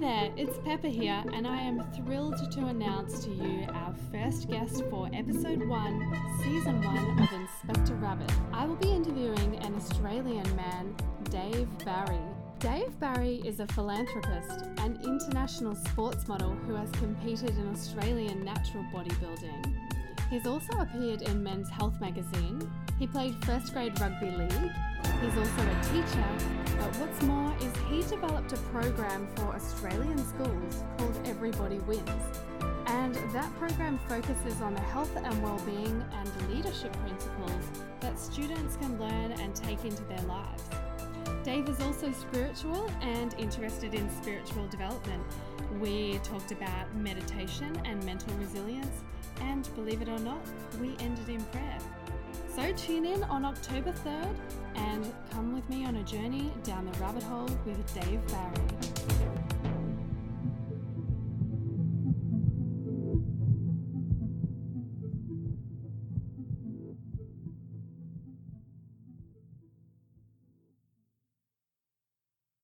there, it's Pepper here, and I am thrilled to announce to you our first guest for episode 1, season 1 of Inspector Rabbit. I will be interviewing an Australian man, Dave Barrie. Dave Barrie is a philanthropist and international sports model who has competed in Australian natural bodybuilding. He's also appeared in Men's Health magazine. He played first grade rugby league. He's also a teacher, but what's more is he developed a program for Australian schools called Everybody Wins. And that program focuses on the health and well-being and leadership principles that students can learn and take into their lives. Dave is also spiritual and interested in spiritual development. We talked about meditation and mental resilience, and believe it or not, we ended in prayer. So tune in on October 3rd and with me on a journey down the rabbit hole with Dave Barrie.